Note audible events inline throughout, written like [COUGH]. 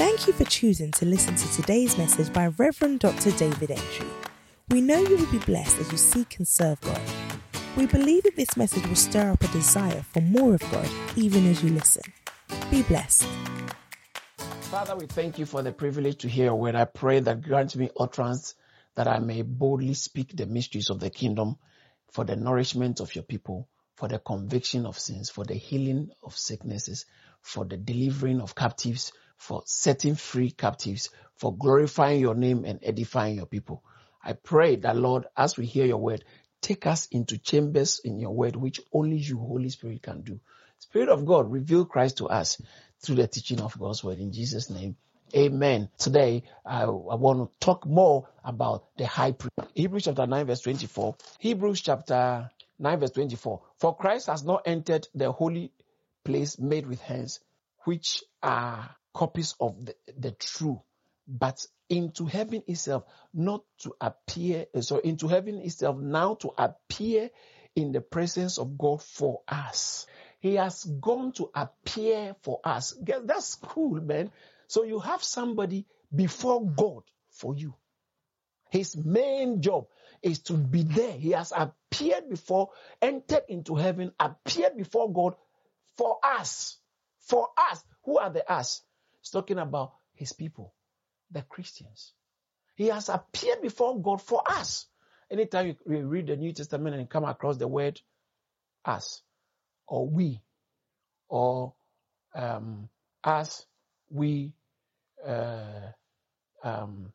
Thank you for choosing to listen to today's message by Reverend Dr. David Entry. We know you will be blessed as you seek and serve God. We believe that this message will stir up a desire for more of God even as you listen. Be blessed. Father, we thank you for the privilege to hear word. I pray that grant me utterance that I may boldly speak the mysteries of the kingdom for the nourishment of your people, for the conviction of sins, for the healing of sicknesses, for the delivering of captives, for setting free captives, for glorifying your name and edifying your people. I pray that, Lord, as we hear your word, take us into chambers in your word, which only you, Holy Spirit, can do. Spirit of God, reveal Christ to us through the teaching of God's word. In Jesus' name, amen. Today, I, I want to talk more about the high priest. Hebrews chapter 9, verse 24. Hebrews chapter 9, verse 24. For Christ has not entered the holy place made with hands, which are copies of the, the true, but into heaven itself, not to appear, uh, so into heaven itself, now to appear in the presence of God for us. He has gone to appear for us. That's cool, man. So you have somebody before God for you. His main job is to be there. He has appeared before, entered into heaven, appeared before God for us. For us. Who are the us? He's talking about his people, the Christians. He has appeared before God for us. Anytime you read the New Testament and come across the word us or we or um, us, we, uh, um,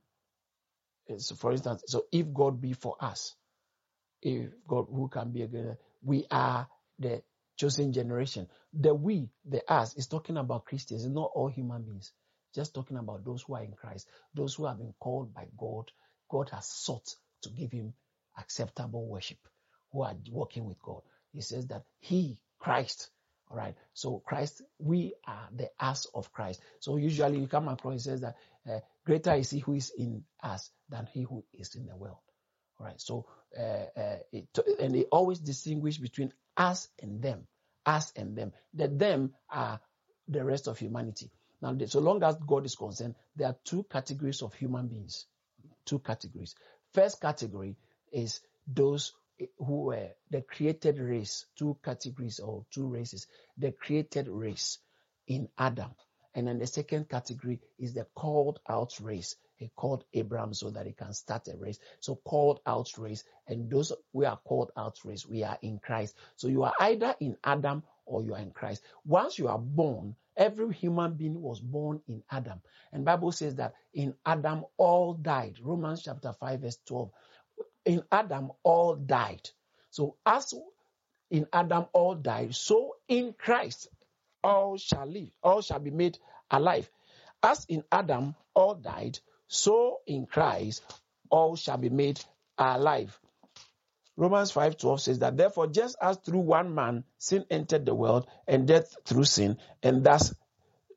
so for instance, so if God be for us, if God who can be against, we are the chosen generation. The we, the us, is talking about Christians, not all human beings. Just talking about those who are in Christ, those who have been called by God. God has sought to give him acceptable worship, who are working with God. He says that he, Christ, all right. So Christ, we are the us of Christ. So usually you come across, it says that uh, greater is he who is in us than he who is in the world. All right. So, uh, uh, it, and they always distinguish between us and them, us and them. The them are the rest of humanity. Now, so long as God is concerned, there are two categories of human beings. Two categories. First category is those who were the created race, two categories or two races, the created race in Adam. And then the second category is the called out race. He called Abraham so that he can start a race. So called out race. And those we are called out race, we are in Christ. So you are either in Adam or you are in Christ. Once you are born, every human being was born in Adam. And Bible says that in Adam all died. Romans chapter 5 verse 12 in Adam all died. So as in Adam all died, so in Christ all shall live, all shall be made alive. As in Adam all died, so in Christ all shall be made alive. Romans 5:12 says that therefore just as through one man sin entered the world and death through sin and thus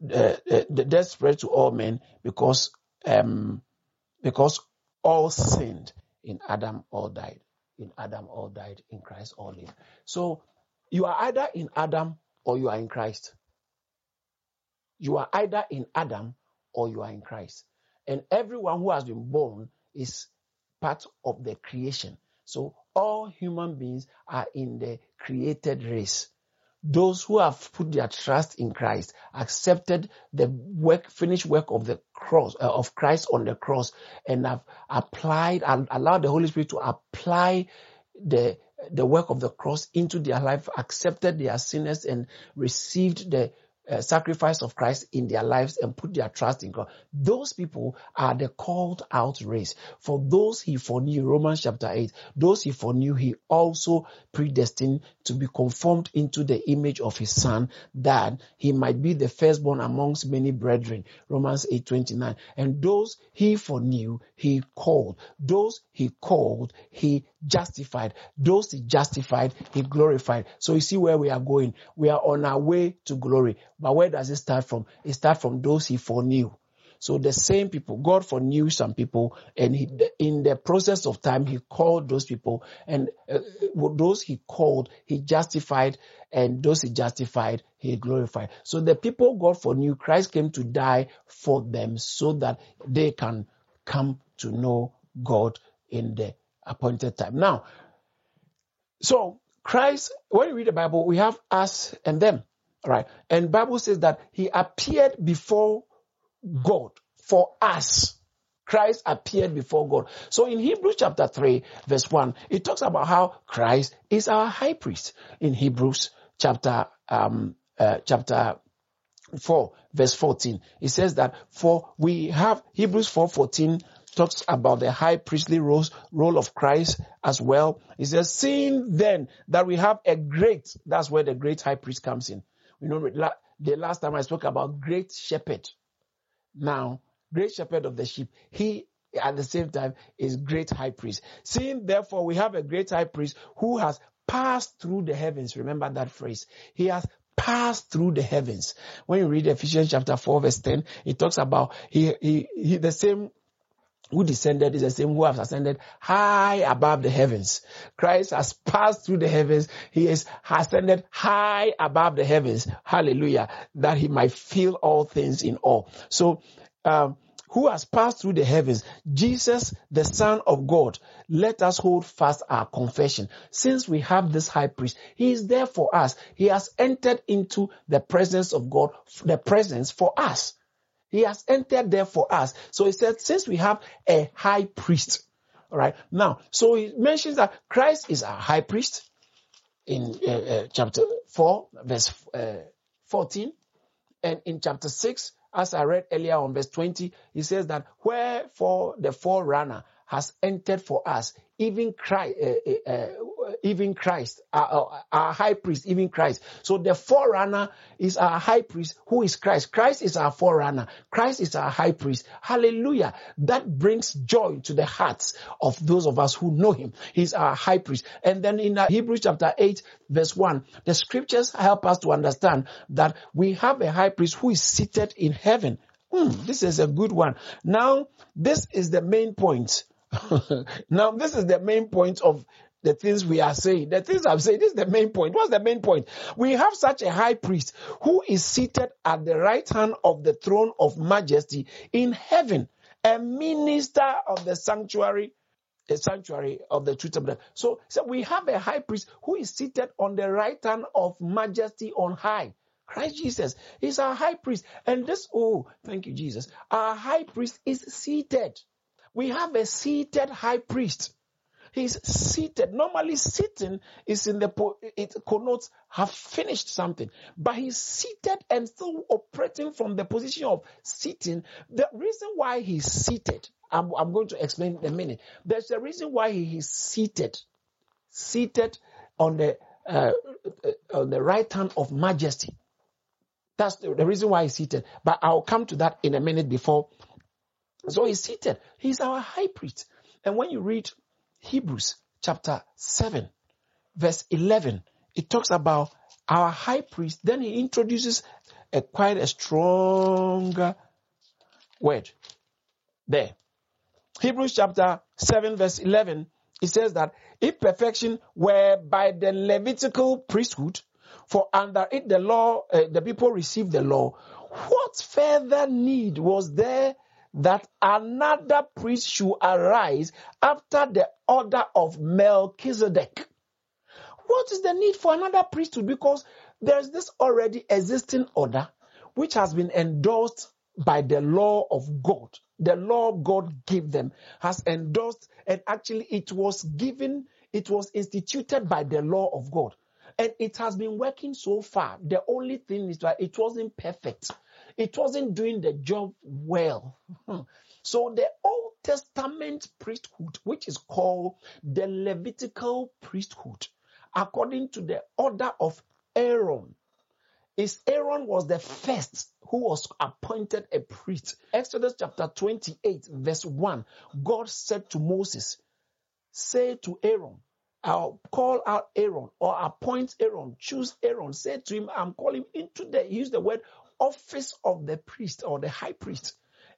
uh, uh, the death spread to all men because um, because all sinned in Adam all died. In Adam all died. In Christ all live. So you are either in Adam or you are in Christ. You are either in Adam or you are in Christ. And everyone who has been born is part of the creation. So all human beings are in the created race those who have put their trust in Christ, accepted the work, finished work of the cross, uh, of Christ on the cross, and have applied and allowed the Holy Spirit to apply the the work of the cross into their life, accepted their sinners, and received the sacrifice of Christ in their lives and put their trust in God. Those people are the called out race. For those he foreknew, Romans chapter 8, those he foreknew, he also predestined to be conformed into the image of his son that he might be the firstborn amongst many brethren. Romans 8, 29. And those he foreknew, he called. Those he called, he justified. Those he justified, he glorified. So you see where we are going. We are on our way to glory. But where does it start from? It starts from those he foreknew. So the same people, God foreknew some people, and he, in the process of time, He called those people, and uh, those He called, He justified, and those He justified, He glorified. So the people God foreknew, Christ came to die for them, so that they can come to know God in the appointed time. Now, so Christ, when you read the Bible, we have us and them, right? And Bible says that He appeared before God for us. Christ appeared before God. So in Hebrews chapter 3, verse 1, it talks about how Christ is our high priest. In Hebrews chapter, um, uh, chapter 4, verse 14, it says that for we have Hebrews 4, 14 talks about the high priestly roles, role of Christ as well. It says, seeing then that we have a great, that's where the great high priest comes in. You know, the last time I spoke about great shepherd. Now, great shepherd of the sheep, he at the same time is great high priest. Seeing therefore we have a great high priest who has passed through the heavens. Remember that phrase. He has passed through the heavens. When you read Ephesians chapter 4 verse 10, it talks about he, he, he the same who descended is the same who has ascended high above the heavens. Christ has passed through the heavens. He is ascended high above the heavens. Hallelujah. That he might fill all things in all. So, um, who has passed through the heavens, Jesus, the Son of God, let us hold fast our confession. Since we have this high priest, he is there for us. He has entered into the presence of God, the presence for us. He has entered there for us. So he said, since we have a high priest, all right. Now, so he mentions that Christ is our high priest in uh, uh, chapter 4, verse uh, 14. And in chapter 6, as I read earlier on verse 20, he says that wherefore the forerunner has entered for us, even Christ, uh, uh, uh, even Christ, our, our, high priest, even Christ. So the forerunner is our high priest, who is Christ. Christ is our forerunner. Christ is our high priest. Hallelujah. That brings joy to the hearts of those of us who know him. He's our high priest. And then in Hebrews chapter 8, verse 1, the scriptures help us to understand that we have a high priest who is seated in heaven. Hmm, this is a good one. Now, this is the main point. [LAUGHS] now, this is the main point of the things we are saying. The things I'm saying, this is the main point. What's the main point? We have such a high priest who is seated at the right hand of the throne of majesty in heaven, a minister of the sanctuary, a sanctuary of the truth of the. So, so we have a high priest who is seated on the right hand of majesty on high. Christ Jesus is our high priest. And this, oh, thank you, Jesus. Our high priest is seated. We have a seated high priest. He's seated. Normally, sitting is in the, it connotes have finished something, but he's seated and still operating from the position of sitting. The reason why he's seated, I'm, I'm going to explain in a minute. There's a reason why he is seated, seated on the, uh, on the right hand of majesty. That's the, the reason why he's seated. But I'll come to that in a minute before. So he's seated. He's our high priest. And when you read Hebrews chapter 7, verse 11, it talks about our high priest. Then he introduces a quite a strong word there. Hebrews chapter 7, verse 11, it says that if perfection were by the Levitical priesthood, for under it the law, uh, the people received the law, what further need was there that another priest should arise after the order of Melchizedek. What is the need for another priesthood? Because there's this already existing order which has been endorsed by the law of God. The law God gave them has endorsed, and actually it was given, it was instituted by the law of God. And it has been working so far. The only thing is that it wasn't perfect it wasn't doing the job well. [LAUGHS] So the Old Testament priesthood, which is called the Levitical priesthood, according to the order of Aaron, is Aaron was the first who was appointed a priest. Exodus chapter 28, verse 1, God said to Moses, Say to Aaron, I'll call out Aaron or appoint Aaron, choose Aaron, say to him, I'm calling into the, use the word office of the priest or the high priest.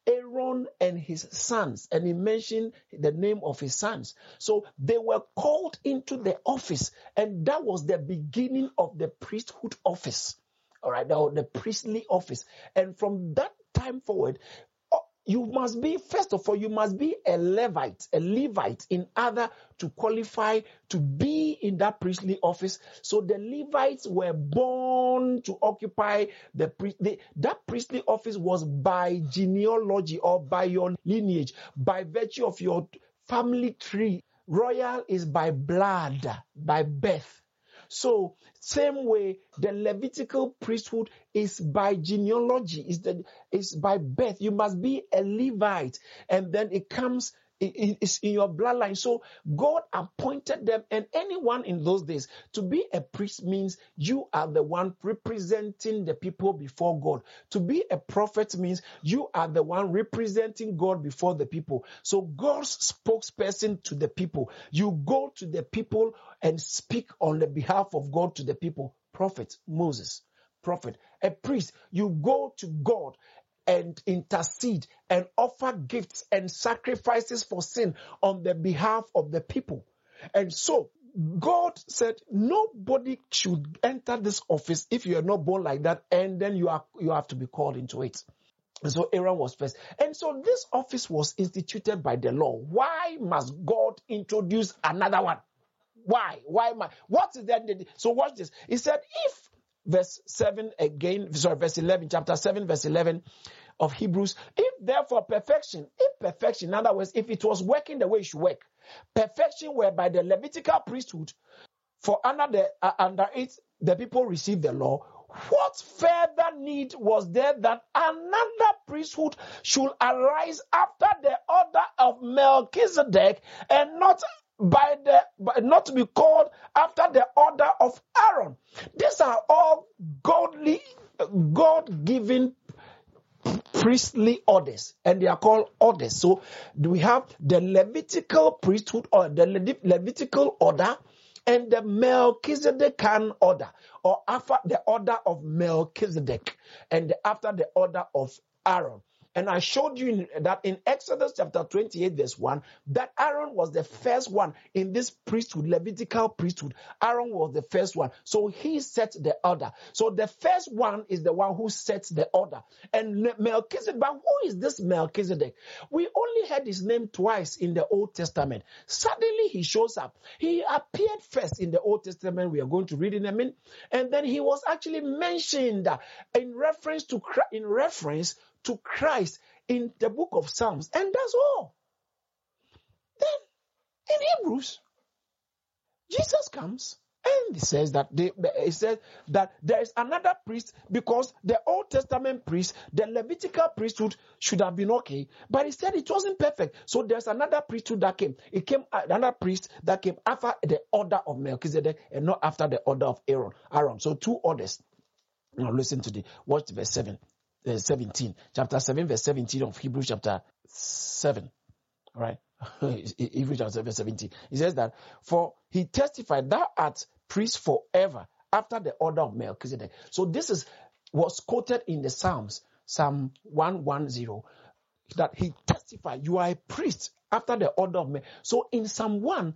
Aaron and his sons, and he mentioned the name of his sons. So they were called into the office, and that was the beginning of the priesthood office. All right, now the priestly office. And from that time forward, you must be, first of all, you must be a Levite, a Levite in order to qualify to be in that priestly office. So the Levites were born to occupy the, the that priestly office was by genealogy or by your lineage, by virtue of your family tree. Royal is by blood, by birth. So, same way, the Levitical priesthood is by genealogy, is the is by birth. You must be a Levite, and then it comes it's in your bloodline. So God appointed them, and anyone in those days to be a priest means you are the one representing the people before God. To be a prophet means you are the one representing God before the people. So God's spokesperson to the people. You go to the people and speak on the behalf of God to the people. Prophet Moses prophet, a priest, you go to God and intercede and offer gifts and sacrifices for sin on the behalf of the people. And so God said nobody should enter this office if you are not born like that, and then you are you have to be called into it. And so Aaron was first. And so this office was instituted by the law. Why must God introduce another one? Why? Why? am I? What is that? So watch this. He said, if verse 7 again, sorry, verse 11, chapter 7, verse 11 of Hebrews. If therefore perfection, if perfection, in other words, if it was working the way it should work, perfection whereby the Levitical priesthood, for under the uh, under it the people received the law. What further need was there that another priesthood should arise after the order of Melchizedek and not by the by, not to be called after the order of Aaron. These are all godly, God given priestly orders, and they are called orders. So we have the Levitical priesthood or the Levitical order and the Melchizedekan order, or after the order of Melchizedek, and after the order of Aaron. And I showed you that in Exodus chapter 28, verse 1, that Aaron was the first one in this priesthood, Levitical priesthood. Aaron was the first one. So he set the order. So the first one is the one who sets the order. And Melchizedek, but who is this Melchizedek? We only heard his name twice in the Old Testament. Suddenly he shows up. He appeared first in the Old Testament. We are going to read in a minute. And then he was actually mentioned in reference to, in reference to Christ in the book of Psalms, and that's all. Then in Hebrews, Jesus comes and he says that they, he says that there is another priest because the Old Testament priest, the Levitical priesthood should have been okay, but he said it wasn't perfect. So there's another priesthood that came. It came uh, another priest that came after the order of Melchizedek and not after the order of Aaron. Aaron. So two orders. Now listen to the watch verse seven. Uh, 17, chapter 7, verse 17 of Hebrews chapter 7. All right. [LAUGHS] Hebrews chapter 7, verse 17. He says that, for he testified, thou art priest forever after the order of Melchizedek. So this is was quoted in the Psalms, Psalm 110, that he testified, you are a priest after the order of Melchizedek. So in Psalm 1,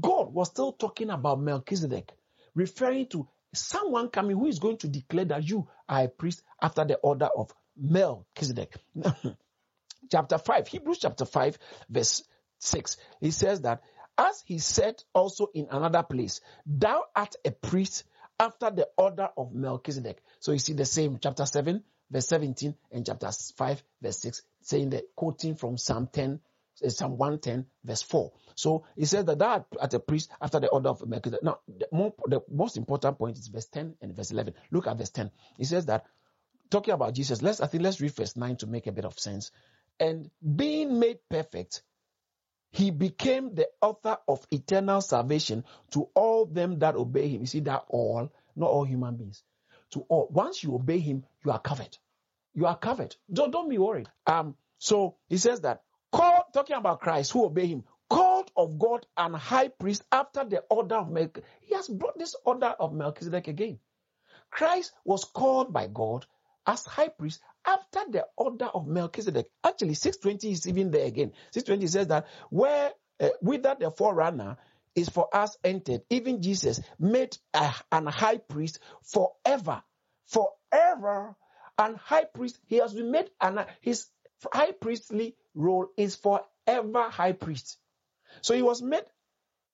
God was still talking about Melchizedek, referring to someone coming who is going to declare that you are a priest after the order of Melchizedek. [LAUGHS] chapter 5, Hebrews chapter 5, verse 6. He says that, as he said also in another place, thou art a priest after the order of Melchizedek. So you see the same, chapter 7, verse 17, and chapter 5, verse 6, saying that quoting from Psalm 10, Psalm 110, verse 4. So he says that that at a priest after the order of Melchizedek. Now, the, more, the most important point is verse 10 and verse 11. Look at verse 10. He says that, talking about Jesus, let's, I think let's read verse 9 to make a bit of sense. And being made perfect, he became the author of eternal salvation to all them that obey him. You see that all, not all human beings. To all. Once you obey him, you are covered. You are covered. Don't, don't be worried. Um, so he says that, talking about Christ, who obey him, called of God and high priest after the order of Melchizedek. He has brought this order of Melchizedek again. Christ was called by God as high priest after the order of Melchizedek. Actually, 620 is even there again. 620 says that where uh, whither the forerunner is for us entered, even Jesus made a, an high priest forever, forever, and high priest. He has been made an his high priestly role is forever high priest. So he was made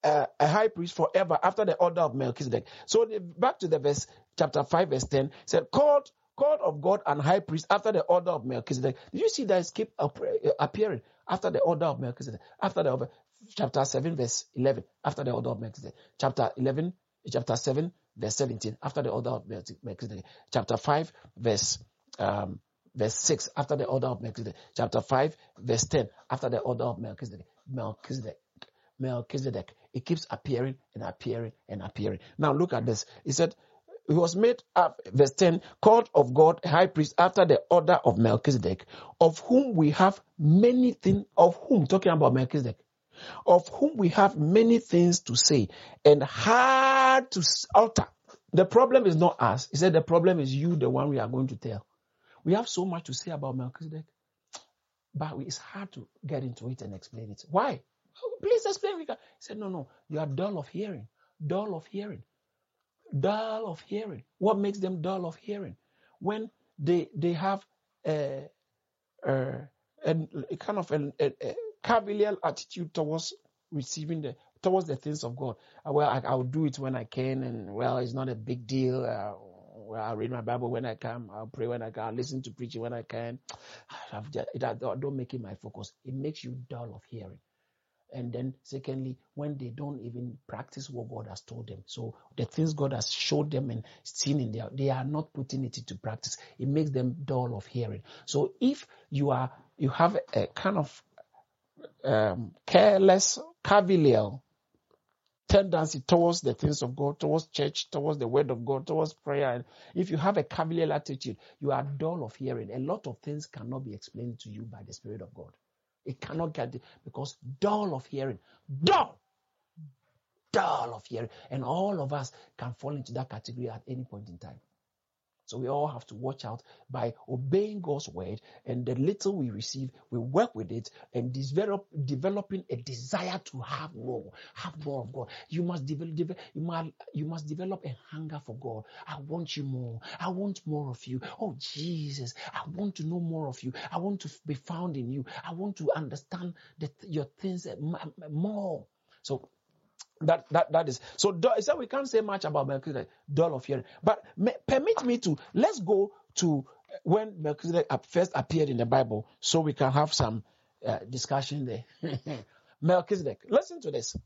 uh, a high priest forever after the order of Melchizedek. So the, back to the verse chapter 5 verse 10 said called called of God and high priest after the order of Melchizedek. Did you see that keep appearing after the order of Melchizedek? After the chapter 7 verse 11 after the order of Melchizedek. Chapter 11 chapter 7 verse 17 after the order of Melchizedek. Chapter 5 verse um, verse 6 after the order of Melchizedek. Chapter 5 verse 10 after the order of Melchizedek. Melchizedek. Melchizedek. It keeps appearing and appearing and appearing. Now look at this. He said, he was made up, verse 10, called of God high priest after the order of Melchizedek, of whom we have many things, of whom, talking about Melchizedek, of whom we have many things to say and hard to alter. The problem is not us. He said the problem is you, the one we are going to tell. We have so much to say about Melchizedek, but it's hard to get into it and explain it. Why? Please explain. He said, No, no, you are dull of hearing. Dull of hearing. Dull of hearing. What makes them dull of hearing? When they they have a, a, a kind of a, a, cavalier attitude towards receiving the towards the things of God. Well, I, will do it when I can, and well, it's not a big deal. Uh, well, I'll read my Bible when I come. I'll pray when I can. I'll listen to preaching when I can. [SIGHS] Just, don't make it my focus. It makes you dull of hearing. And then, secondly, when they don't even practice what God has told them. So the things God has showed them and seen in there, they are not putting it into practice. It makes them dull of hearing. So if you are, you have a kind of um, careless, cavalier tendency towards the things of God, towards church, towards the word of God, towards prayer. And if you have a cavalier attitude, you are dull of hearing. A lot of things cannot be explained to you by the Spirit of God. It cannot get it because dull of hearing, dull, dull of hearing, and all of us can fall into that category at any point in time. So we all have to watch out by obeying God's word and the little we receive, we work with it and develop developing a desire to have more, have more of God. You must develop, develop you must you must develop a hunger for God. I want you more. I want more of you. Oh Jesus, I want to know more of you. I want to be found in you. I want to understand that your things uh, more. So that that that is so. So we can't say much about Melchizedek, dull of hearing. But may, permit me to let's go to when Melchizedek first appeared in the Bible, so we can have some uh, discussion there. [LAUGHS] Melchizedek, listen to this.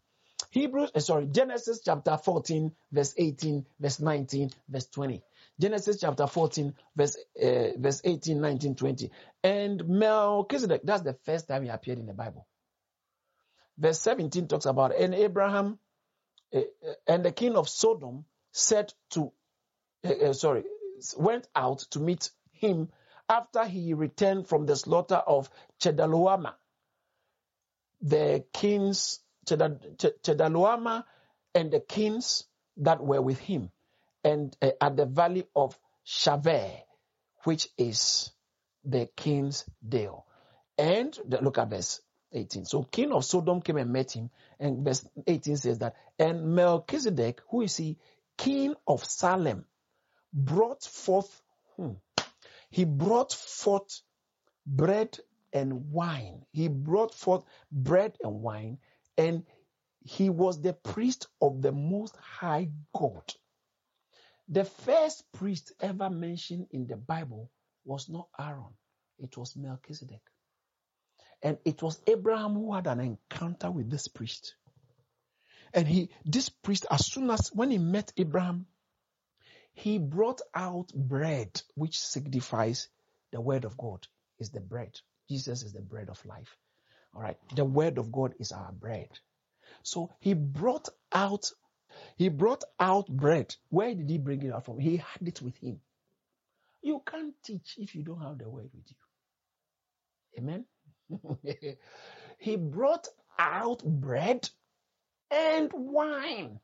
Hebrews, uh, sorry, Genesis chapter 14, verse 18, verse 19, verse 20. Genesis chapter 14, verse uh, verse 18, 19, 20. And Melchizedek, that's the first time he appeared in the Bible. Verse 17 talks about, and Abraham and the king of Sodom said to, uh, sorry, went out to meet him after he returned from the slaughter of Chedorlaomer. The kings, Chedorlaomer and the kings that were with him, and uh, at the valley of Shaveh, which is the king's dale. And the, look at this. 18. So king of Sodom came and met him. And verse 18 says that, and Melchizedek, who is he? King of Salem, brought forth, hmm, he brought forth bread and wine. He brought forth bread and wine, and he was the priest of the most high God. The first priest ever mentioned in the Bible was not Aaron, it was Melchizedek. And it was Abraham who had an encounter with this priest. And he, this priest, as soon as when he met Abraham, he brought out bread, which signifies the word of God is the bread. Jesus is the bread of life. All right. The word of God is our bread. So he brought out, he brought out bread. Where did he bring it out from? He had it with him. You can't teach if you don't have the word with you. Amen. [LAUGHS] he brought out bread and wine.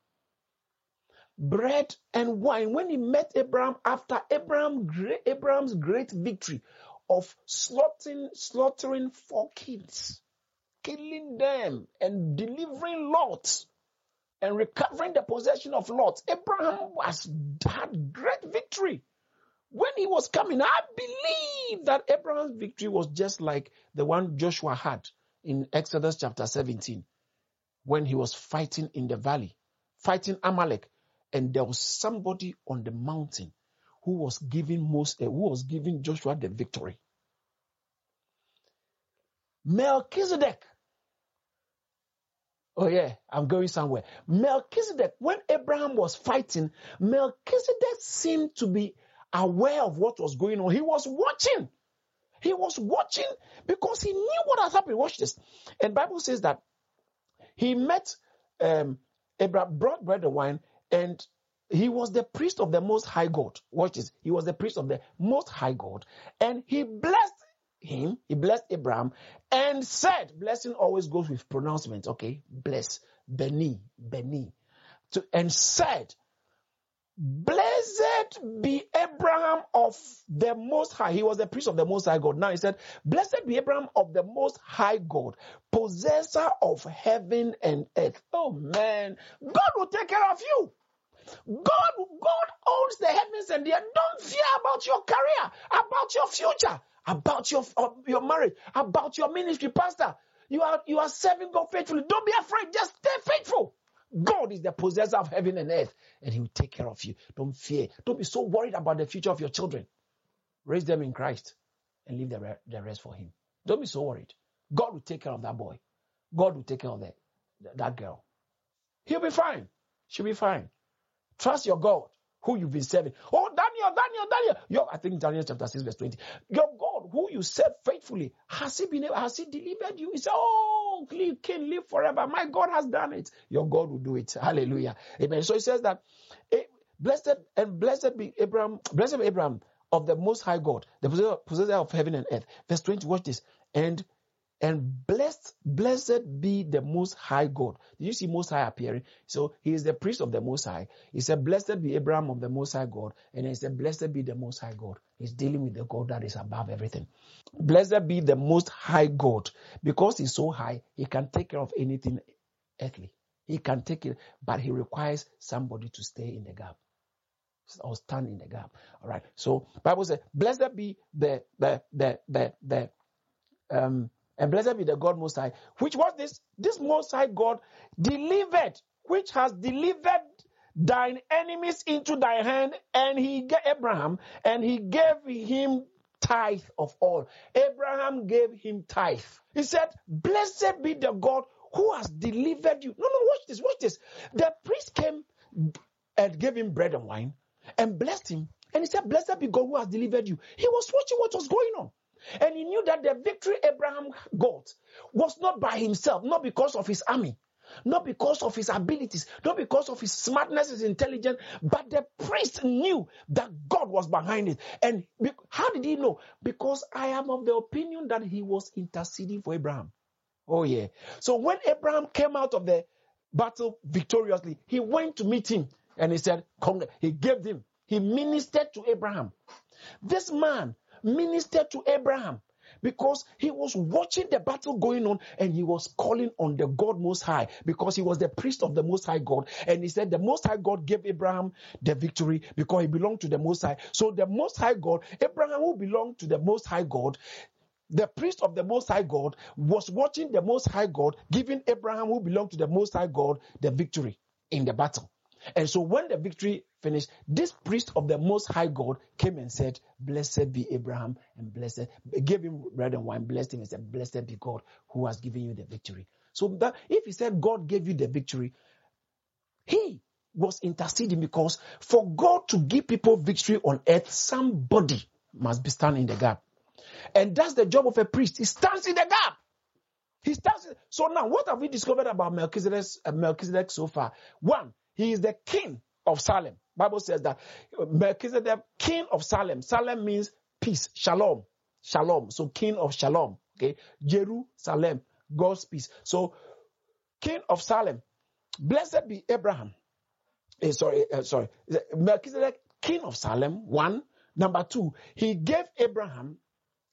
Bread and wine. When he met Abraham after Abraham, Abraham's great victory of slaughtering, slaughtering four kids, killing them and delivering Lot and recovering the possession of Lot. Abraham was had great victory. When he was coming, I believe that Abraham's victory was just like the one Joshua had in Exodus chapter 17 when he was fighting in the valley, fighting Amalek, and there was somebody on the mountain who was giving most, uh, who was giving Joshua the victory. Melchizedek. Oh yeah, I'm going somewhere. Melchizedek, when Abraham was fighting, Melchizedek seemed to be aware of what was going on. He was watching. He was watching because he knew what had happened. Watch this. And Bible says that he met um, Abraham, brought bread and wine, and he was the priest of the most high God. Watch this. He was the priest of the most high God. And he blessed him, he blessed Abraham, and said, blessing always goes with pronouncement, okay? Bless, Beni, Beni. To, and said, Blessed be Abraham of the Most High. He was the priest of the Most High God. Now he said, Blessed be Abraham of the Most High God, possessor of heaven and earth. Oh man, God will take care of you. God, God owns the heavens and the earth. Don't fear about your career, about your future, about your, your marriage, about your ministry, pastor. You are, you are serving God faithfully. Don't be afraid. Just stay faithful. God is the possessor of heaven and earth, and He will take care of you. Don't fear. Don't be so worried about the future of your children. Raise them in Christ and leave the, the rest for Him. Don't be so worried. God will take care of that boy. God will take care of that, that girl. He'll be fine. She'll be fine. Trust your God, who you've been serving. Oh, Daniel, Daniel, Daniel. I think Daniel chapter 6, verse 20. Your God, who you serve faithfully, has he been able, has he delivered you? He said, Oh, live, can live forever. My God has done it. Your God will do it. Hallelujah. Amen. So he says that eh, blessed and blessed be Abraham, blessed be Abraham of the most high God, the possessor of heaven and earth. Verse 20, watch this. And and blessed, blessed be the most high God. Did you see most high appearing? So he is the priest of the most high. He said, Blessed be Abraham of the most high God. And he said, Blessed be the most high God. He's dealing with the God that is above everything. Blessed be the most high God. Because he's so high, he can take care of anything earthly. He can take it, but he requires somebody to stay in the gap or stand in the gap. All right. So Bible says, Blessed be the the the the the um and blessed be the God Most High, which was this, this Most High God delivered, which has delivered thine enemies into thy hand, and he gave Abraham, and he gave him tithe of all. Abraham gave him tithe. He said, Blessed be the God who has delivered you. No, no, watch this, watch this. The priest came and gave him bread and wine and blessed him. And he said, Blessed be God who has delivered you. He was watching what was going on. And he knew that the victory Abraham got was not by himself, not because of his army, not because of his abilities, not because of his smartness, his intelligence, but the priest knew that God was behind it. And how did he know? Because I am of the opinion that he was interceding for Abraham. Oh, yeah. So when Abraham came out of the battle victoriously, he went to meet him and he said, Come, he gave him, he ministered to Abraham. This man ministered to Abraham because he was watching the battle going on and he was calling on the God Most High because he was the priest of the Most High God. And he said the Most High God gave Abraham the victory because he belonged to the Most High. So the Most High God, Abraham who belonged to the Most High God, the priest of the Most High God was watching the Most High God giving Abraham who belonged to the Most High God the victory in the battle. And so when the victory finished, this priest of the most high God came and said, Blessed be Abraham and blessed, gave him bread and wine, blessed him and said, Blessed be God who has given you the victory. So that if he said God gave you the victory, he was interceding because for God to give people victory on earth, somebody must be standing in the gap. And that's the job of a priest. He stands in the gap. He stands. In, so now, what have we discovered about Melchizedek, uh, Melchizedek so far? One, he is the king of Salem. Bible says that Melchizedek, king of Salem. Salem means peace, shalom, shalom. So king of shalom. Okay, Jerusalem, God's peace. So king of Salem. Blessed be Abraham. Eh, sorry, uh, sorry. Melchizedek, king of Salem. One. Number two, he gave Abraham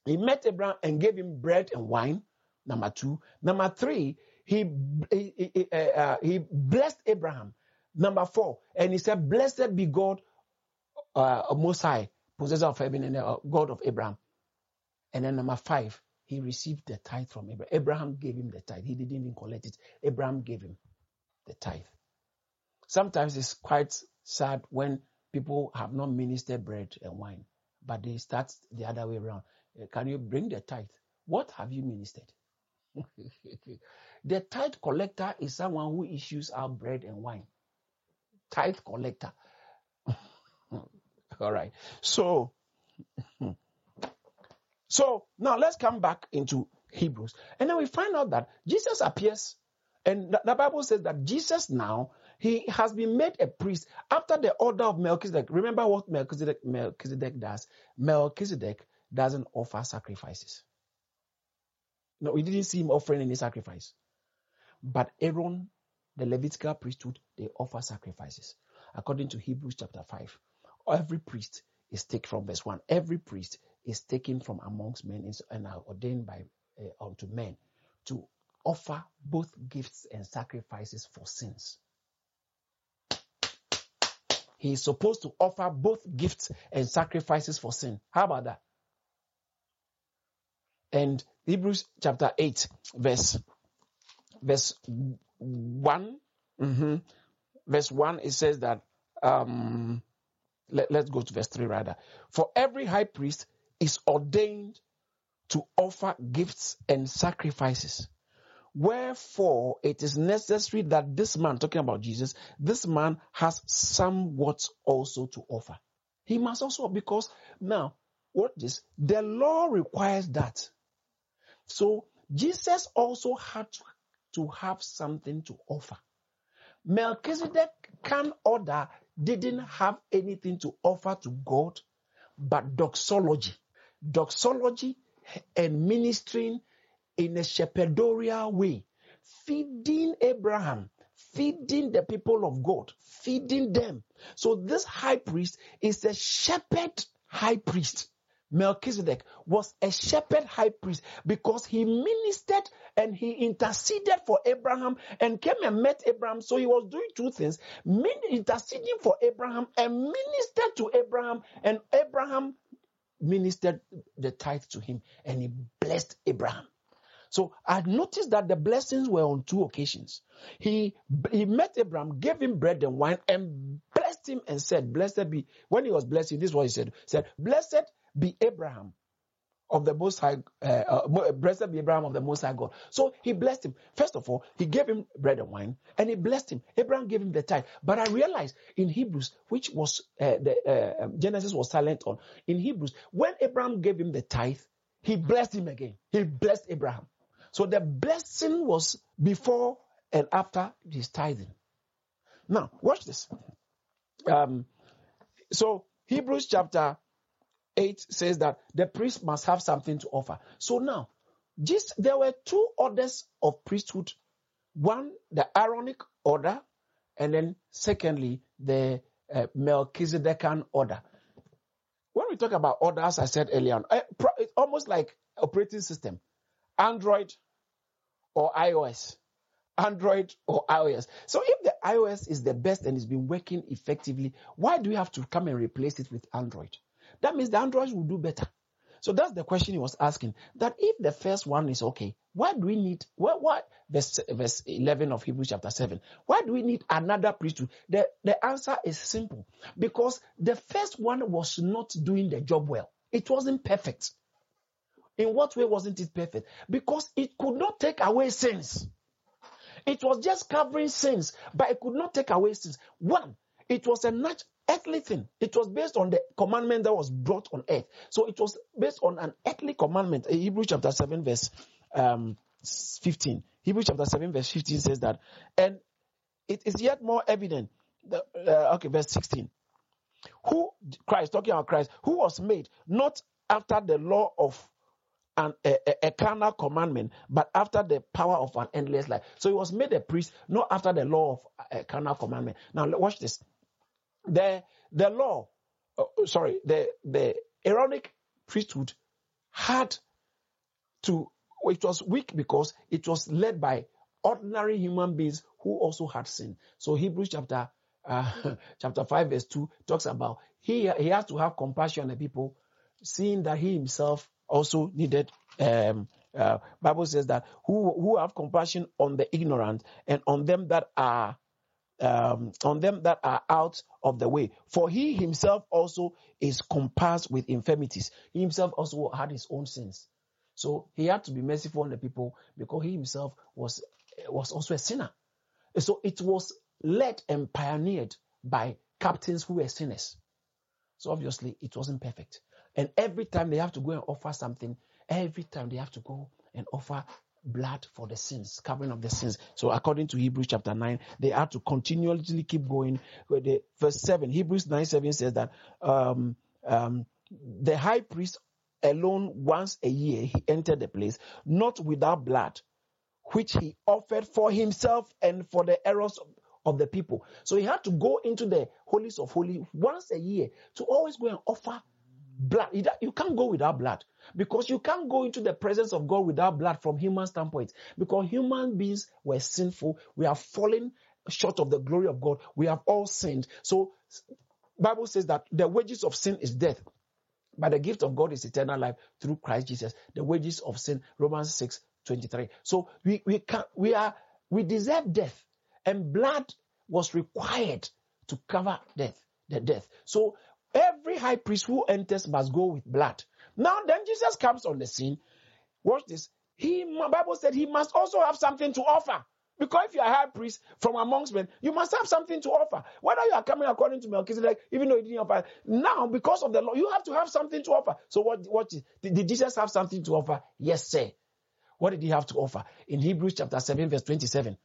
He met Abraham and gave him bread and wine. Number two. Number three, he, he, he, uh, he blessed Abraham. Number four, and he said, Blessed be God, uh, Most High, possessor of heaven and uh, God of Abraham. And then number five, he received the tithe from Abraham. Abraham gave him the tithe. He didn't even collect it. Abraham gave him the tithe. Sometimes it's quite sad when people have not ministered bread and wine, but they start the other way around. Uh, can you bring the tithe? What have you ministered? [LAUGHS] the tithe collector is someone who issues out bread and wine. Tithe collector. [LAUGHS] All right. So, [LAUGHS] so now let's come back into Hebrews. And then we find out that Jesus appears, and the, the Bible says that Jesus now, he has been made a priest after the order of Melchizedek. Remember what Melchizedek, Melchizedek does? Melchizedek doesn't offer sacrifices. No, we didn't see him offering any sacrifice. But Aaron, the Levitical priesthood, they offer sacrifices. According to Hebrews chapter 5, every priest is taken from verse 1. Every priest is taken from amongst men and are ordained by uh, unto men to offer both gifts and sacrifices for sins. He is supposed to offer both gifts and sacrifices for sin. How about that? And Hebrews chapter 8, verse verse one mm-hmm, verse 1, it says that, um, let, let's go to verse 3 rather. For every high priest is ordained to offer gifts and sacrifices. Wherefore, it is necessary that this man, talking about Jesus, this man has somewhat also to offer. He must also, because now, what is the law requires that. So, Jesus also had to, to have something to offer. Melchizedek can order didn't have anything to offer to God but doxology. Doxology and ministering in a shepherdorial way, feeding Abraham, feeding the people of God, feeding them. So this high priest is a shepherd high priest. Melchizedek was a shepherd high priest because he ministered and he interceded for Abraham and came and met Abraham. So he was doing two things, interceding for Abraham and ministered to Abraham and Abraham ministered the tithe to him and he blessed Abraham. So I noticed that the blessings were on two occasions. He he met Abraham, gave him bread and wine, and blessed him and said, Blessed be when he was blessing, this is what he said. Said, Blessed be Abraham of the Most High, uh, uh, blessed be Abraham of the Most High God. So he blessed him. First of all, he gave him bread and wine, and he blessed him. Abraham gave him the tithe. But I realized in Hebrews, which was uh, the uh, um, Genesis was silent on, in Hebrews, when Abraham gave him the tithe, he blessed him again. He blessed Abraham. So the blessing was before and after his tithing. Now, watch this. Um, so Hebrews chapter 8 says that the priest must have something to offer. So now, just there were two orders of priesthood. One, the Aaronic order, and then secondly, the uh, Melchizedekan order. When we talk about orders, I said earlier on, uh, it's almost like operating system, Android or iOS. Android or iOS. So if the iOS is the best and it's been working effectively, why do we have to come and replace it with Android? That means the Androids will do better. So that's the question he was asking. That if the first one is okay, why do we need what what verse verse 11 of Hebrews chapter 7? Why do we need another priesthood? The the answer is simple. Because the first one was not doing the job well. It wasn't perfect. In what way wasn't it perfect? Because it could not take away sins. It was just covering sins, but it could not take away sins. One, it was a natural earthly thing. It was based on the commandment that was brought on earth. So it was based on an earthly commandment. Hebrews chapter 7 verse um, 15. Hebrews chapter 7 verse 15 says that. And it is yet more evident. That, uh, okay, verse 16. Who, Christ, talking about Christ, who was made not after the law of an, a, carnal commandment, but after the power of an endless life. So he was made a priest, not after the law of a carnal commandment. Now, watch this the the law, oh, sorry, the the Aaronic priesthood had to, it was weak because it was led by ordinary human beings who also had sin. So Hebrews chapter uh, [LAUGHS] chapter 5 verse 2 talks about he, he has to have compassion on the people, seeing that he himself also needed um, uh, Bible says that who who have compassion on the ignorant and on them that are um, on them that are out of the way. For he himself also is compassed with infirmities. He himself also had his own sins. So he had to be merciful on the people because he himself was was also a sinner. So it was led and pioneered by captains who were sinners. So obviously it wasn't perfect. And every time they have to go and offer something, every time they have to go and offer blood for the sins, covering of the sins. So according to Hebrews chapter 9, they have to continually keep going. Verse 7, Hebrews 9 7 says that um, um, the high priest alone once a year he entered the place, not without blood, which he offered for himself and for the errors of, of the people. So he had to go into the holies of holy once a year to always go and offer blood. You can't go without blood because you can't go into the presence of God without blood from human standpoint because human beings were sinful. We are fallen short of the glory of God. We have all sinned. So Bible says that the wages of sin is death. But the gift of God is eternal life through Christ Jesus. The wages of sin, Romans 6, 23. So we, we can we are we deserve death. And blood was required to cover death, the death. So every high priest who enters must go with blood. Now then Jesus comes on the scene. Watch this. He Bible said he must also have something to offer. Because if you are high priest from amongst men, you must have something to offer. Whether you are coming according to Melchizedek, even though you didn't offer, now because of the law, you have to have something to offer. So what, what did, did Jesus have something to offer? Yes, sir. What did he have to offer? In Hebrews chapter 7, verse 27.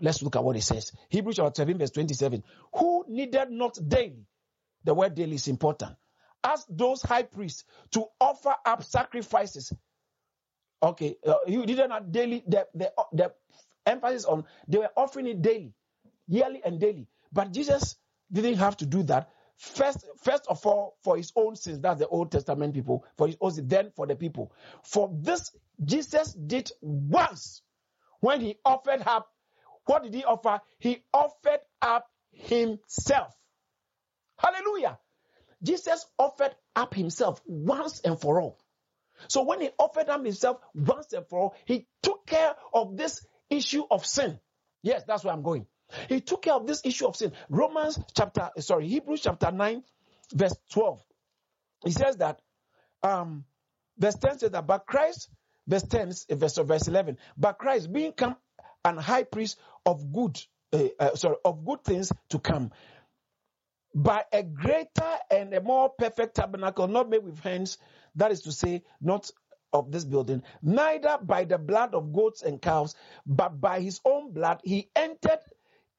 Let's look at what it says. Hebrews chapter 7, verse 27. Who needed not daily, the word daily is important, Ask those high priests to offer up sacrifices. Okay, uh, you didn't have daily, the, the, the emphasis on they were offering it daily, yearly and daily. But Jesus didn't have to do that. First, first of all, for his own sins, that's the Old Testament people, for his own sins, then for the people. For this, Jesus did once when he offered up. What did he offer? He offered up himself. Hallelujah. Jesus offered up himself once and for all. So when he offered up himself once and for all, he took care of this issue of sin. Yes, that's where I'm going. He took care of this issue of sin. Romans chapter, sorry, Hebrews chapter 9, verse 12. He says that, um, verse 10 says that, but Christ, verse 10, verse, verse 11, but Christ being come an high priest of good, uh, uh, sorry, of good things to come, by a greater and a more perfect tabernacle, not made with hands, that is to say, not of this building, neither by the blood of goats and calves, but by his own blood, he entered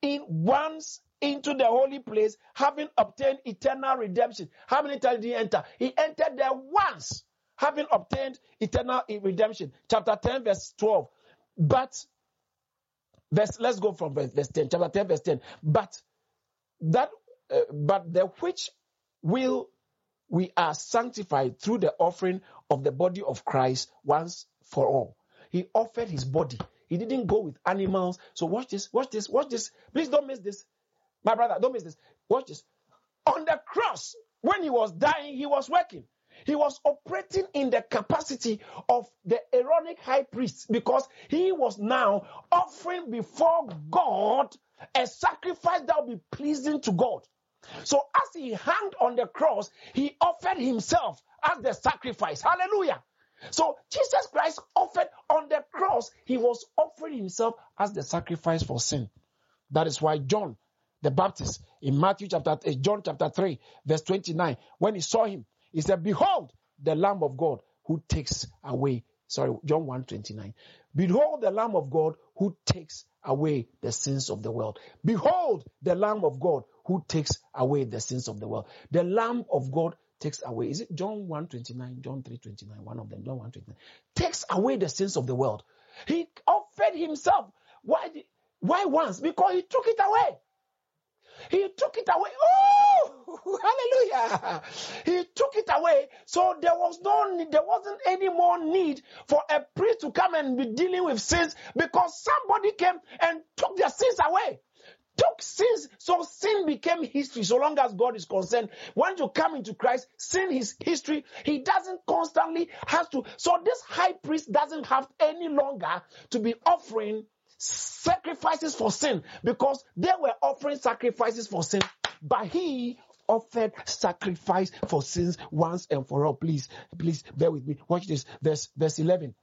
in once into the holy place, having obtained eternal redemption. How many times did he enter? He entered there once, having obtained eternal redemption. Chapter 10, verse 12. But, verse, let's go from verse, verse 10, chapter 10, verse 10. But that, uh, but the which will we are sanctified through the offering of the body of Christ once for all. He offered his body. He didn't go with animals. So watch this, watch this, watch this. Please don't miss this. My brother, don't miss this. Watch this. On the cross, when he was dying, he was working. He was operating in the capacity of the Aaronic high priest because he was now offering before God a sacrifice that would be pleasing to God. So as he hung on the cross, he offered himself as the sacrifice. Hallelujah. So Jesus Christ offered on the cross, he was offering himself as the sacrifice for sin. That is why John the Baptist in Matthew chapter eh, John chapter 3 verse 29 when he saw him he said behold the lamb of God who takes away sorry John 1:29 behold the lamb of God who takes away the sins of the world behold the lamb of God who takes away the sins of the world. The Lamb of God takes away. Is it John 129, John 329, one of them, John 129. Takes away the sins of the world. He offered himself. Why, why once? Because he took it away. he took it away. Oh, [LAUGHS] hallelujah. He took it away. So there was no there wasn't any more need for a priest to come and be dealing with sins because somebody came and took their sins away took sins, so sin became history. So long as God is concerned, when you come into Christ, sin is history. He doesn't constantly have to. So this high priest doesn't have any longer to be offering sacrifices for sin because they were offering sacrifices for sin, but he offered sacrifice for sins once and for all. Please, please bear with me. Watch this. Verse, verse 11.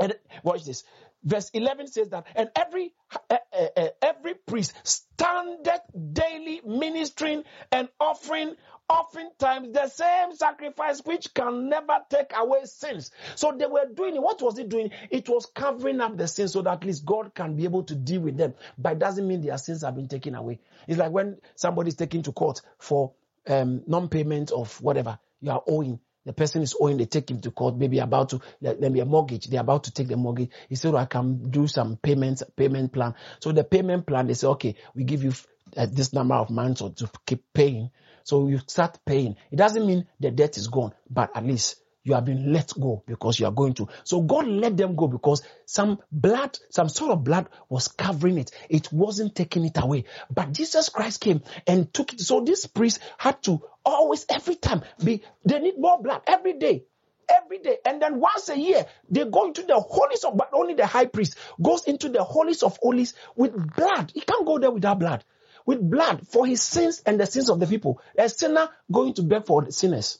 And watch this. Verse 11 says that, and every uh, uh, every priest standeth daily ministering and offering oftentimes the same sacrifice which can never take away sins. So they were doing it. What was it doing? It was covering up the sins so that at least God can be able to deal with them. But it doesn't mean their sins have been taken away. It's like when somebody is taken to court for um, non-payment of whatever you are owing. The person is owing, they take him to court, maybe about to, let be a mortgage, they're about to take the mortgage. He said, I can do some payments, payment plan. So the payment plan, they say, okay, we give you uh, this number of months or to keep paying. So you start paying. It doesn't mean the debt is gone, but at least you have been let go because you are going to. So God let them go because some blood, some sort of blood was covering it. It wasn't taking it away. But Jesus Christ came and took it. So this priest had to always, every time be, they need more blood every day. Every day. And then once a year, they go into the holies of, but only the high priest goes into the holies of holies with blood. He can't go there without blood. With blood for his sins and the sins of the people. A sinner going to beg for the sinners.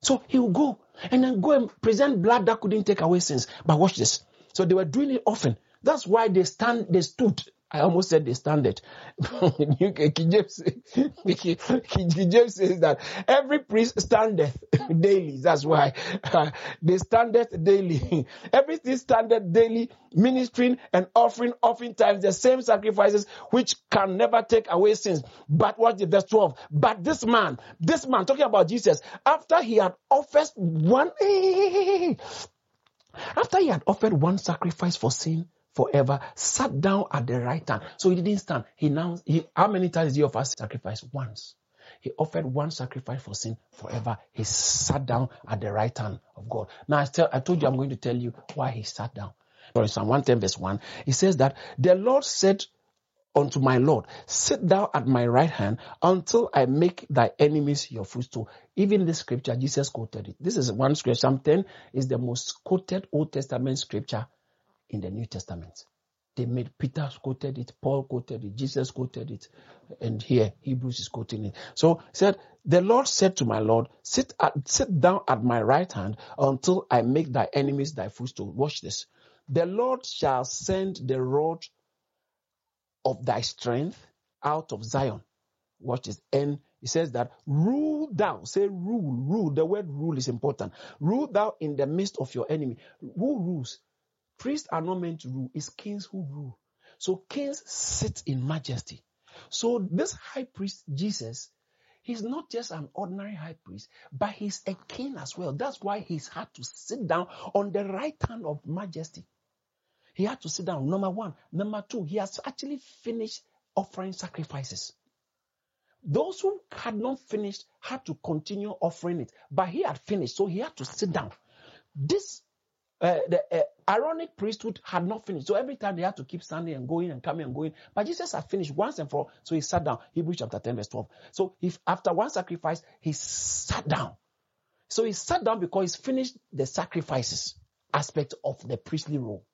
So he will go and then go and present blood that couldn't take away sins. But watch this. So they were doing it often. That's why they stand, they stood I almost said they standard. [LAUGHS] King James, King James says that every priest standeth daily. That's why uh, they standeth daily. Everything standeth daily, ministering and offering oftentimes the same sacrifices which can never take away sins. But watch the verse 12. But this man, this man, talking about Jesus, after he had offered one, [LAUGHS] after he had offered one sacrifice for sin, forever, sat down at the right hand. So he didn't stand. He now, he, how many times did he offer sacrifice? Once. He offered one sacrifice for sin forever. He sat down at the right hand of God. Now I, tell, I told you I'm going to tell you why he sat down. For Psalm 110 verse 1, he says that the Lord said unto my Lord, sit thou at my right hand until I make thy enemies your footstool. Even this scripture, Jesus quoted it. This is one scripture. Psalm 10 is the most quoted Old Testament scripture in the New Testament. They made Peter quoted it, Paul quoted it, Jesus quoted it, and here Hebrews is quoting it. So said, the Lord said to my Lord, sit at, sit down at my right hand until I make thy enemies thy footstool. Watch this. The Lord shall send the rod of thy strength out of Zion. Watch this. And he says that rule thou, say rule, rule. The word rule is important. Rule thou in the midst of your enemy. Who rules? Priests are not meant to rule, it's kings who rule. So kings sit in majesty. So this high priest, Jesus, he's not just an ordinary high priest, but he's a king as well. That's why he's had to sit down on the right hand of majesty. He had to sit down, number one. Number two, he has actually finished offering sacrifices. Those who had not finished had to continue offering it, but he had finished, so he had to sit down. This uh, the uh, Aaronic priesthood had not finished. So every time they had to keep standing and going and coming and going. But Jesus had finished once and for all. So he sat down. Hebrews chapter 10, verse 12. So if after one sacrifice, he sat down. So he sat down because he's finished the sacrifices aspect of the priestly role.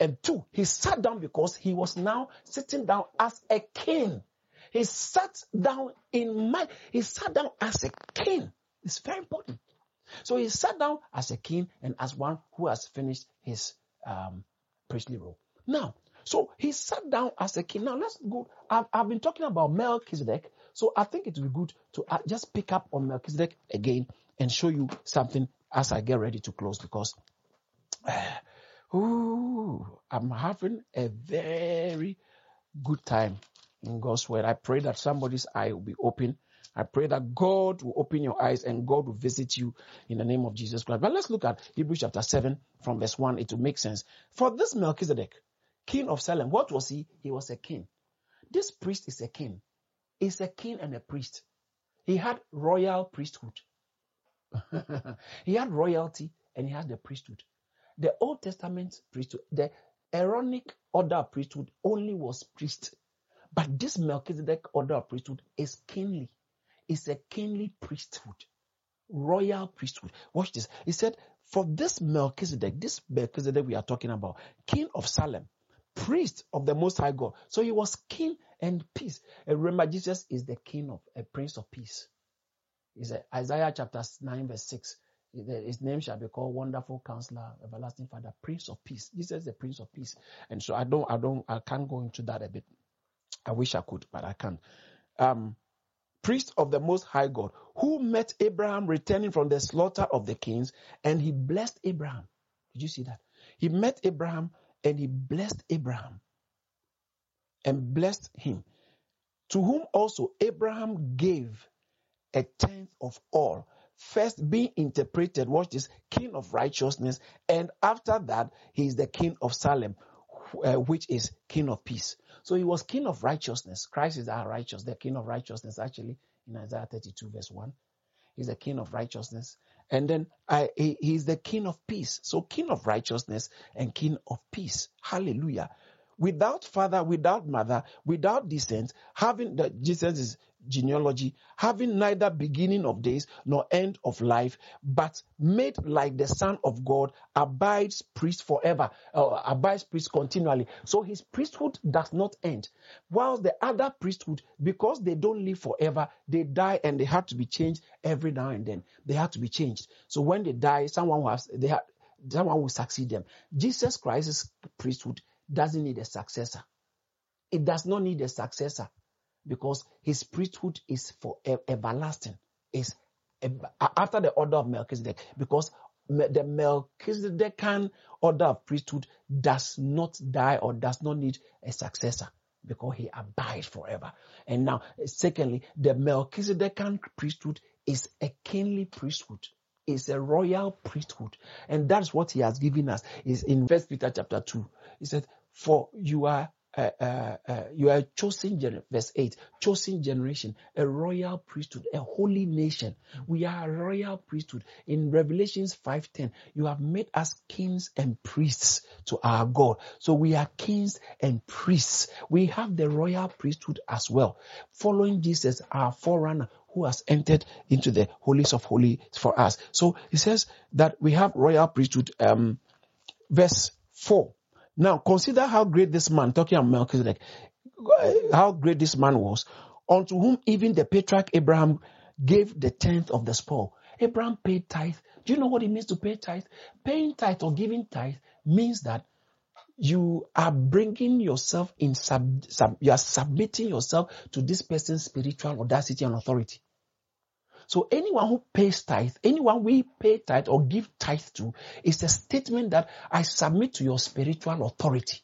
And two, he sat down because he was now sitting down as a king. He sat down in my, he sat down as a king. It's very important. So he sat down as a king and as one who has finished his um, priestly role. Now, so he sat down as a king. Now let's go. I've, I've been talking about Melchizedek, so I think it would be good to uh, just pick up on Melchizedek again and show you something as I get ready to close because uh, [SIGHS] ooh, I'm having a very good time in God's word. I pray that somebody's eye will be open I pray that God will open your eyes and God will visit you in the name of Jesus Christ. But let's look at Hebrews chapter 7 from verse 1. It will make sense. For this Melchizedek, king of Salem, what was he? He was a king. This priest is a king. He's a king and a priest. He had royal priesthood. [LAUGHS] he had royalty and he had the priesthood. The Old Testament priesthood, the Aaronic order of priesthood only was priest. But this Melchizedek order of priesthood is kingly. It's a kingly priesthood, royal priesthood. Watch this. He said, For this Melchizedek, this Melchizedek we are talking about, king of Salem, priest of the Most High God. So he was king and peace. And remember, Jesus is the king of a prince of peace. Is Isaiah chapter 9, verse 6. His name shall be called Wonderful Counselor, Everlasting Father, Prince of Peace. Jesus is the Prince of Peace. And so I don't, I don't, I can't go into that a bit. I wish I could, but I can't. Um, priest of the Most High God, who met Abraham returning from the slaughter of the kings, and he blessed Abraham. Did you see that? He met Abraham and he blessed Abraham and blessed him, to whom also Abraham gave a tenth of all. First being interpreted, watch this, king of righteousness, and after that, he is the king of Salem, uh, which is king of peace. So he was king of righteousness. Christ is our righteous, the king of righteousness, actually, in Isaiah 32, verse 1. He's the king of righteousness. And then I, he, he's the king of peace. So king of righteousness and king of peace. Hallelujah without father, without mother, without descent, having the Jesus' genealogy, having neither beginning of days nor end of life, but made like the Son of God, abides priest forever, uh, abides priest continually. So his priesthood does not end. While the other priesthood, because they don't live forever, they die and they have to be changed every now and then. They have to be changed. So when they die, someone has they have someone will succeed them. Jesus Christ's priesthood doesn't need a successor. It does not need a successor because his priesthood is for everlasting. Is after the order of Melchizedek because the Melchizedekan order of priesthood does not die or does not need a successor because he abides forever. And now, secondly, the Melchizedekan priesthood is a kingly priesthood. is a royal priesthood. And that's what he has given us. Is in First Peter chapter 2. He said, for you are uh, uh, uh, you are a chosen generation, verse 8, chosen generation, a royal priesthood, a holy nation. We are a royal priesthood. In Revelations 5.10, you have made us kings and priests to our God. So we are kings and priests. We have the royal priesthood as well. Following Jesus, our forerunner, who has entered into the holies of holies for us. So he says that we have royal priesthood, um, verse 4. Now consider how great this man, talking about Melchizedek, how great this man was, unto whom even the patriarch Abraham gave the tenth of the spoil. Abraham paid tithe. Do you know what it means to pay tithe? Paying tithe or giving tithe means that you are bringing yourself in sub, sub, you are submitting yourself to this person's spiritual audacity and authority. So anyone who pays tithe, anyone we pay tithe or give tithe to, is a statement that I submit to your spiritual authority.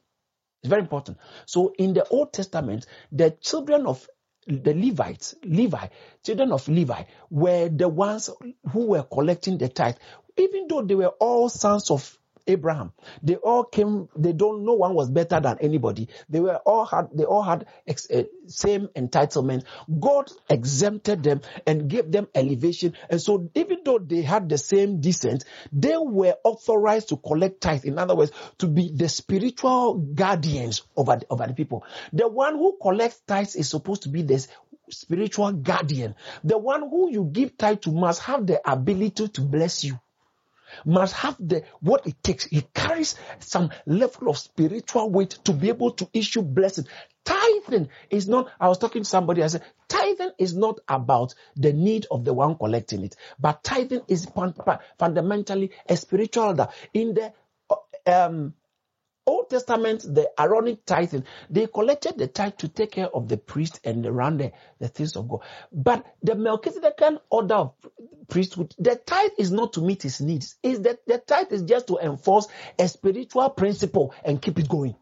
It's very important. So in the Old Testament, the children of the Levites, Levi, children of Levi, were the ones who were collecting the tithe, even though they were all sons of Abraham. They all came, they don't, no one was better than anybody. They were all had, they all had ex, uh, same entitlement. God exempted them and gave them elevation. And so even though they had the same descent, they were authorized to collect tithes. In other words, to be the spiritual guardians over over the people. The one who collects tithes is supposed to be this spiritual guardian. The one who you give tithe to must have the ability to bless you must have the what it takes. He carries some level of spiritual weight to be able to issue blessing. Tithing is not, I was talking to somebody, I said, tithing is not about the need of the one collecting it, but tithing is fundamentally a spiritual order. In the um, Old Testament, the Aaronic tithing, they collected the tithe to take care of the priest and around the, the things of God. But the Melchizedekan order of priesthood, the tithe is not to meet his needs. Is that the tithe is just to enforce a spiritual principle and keep it going.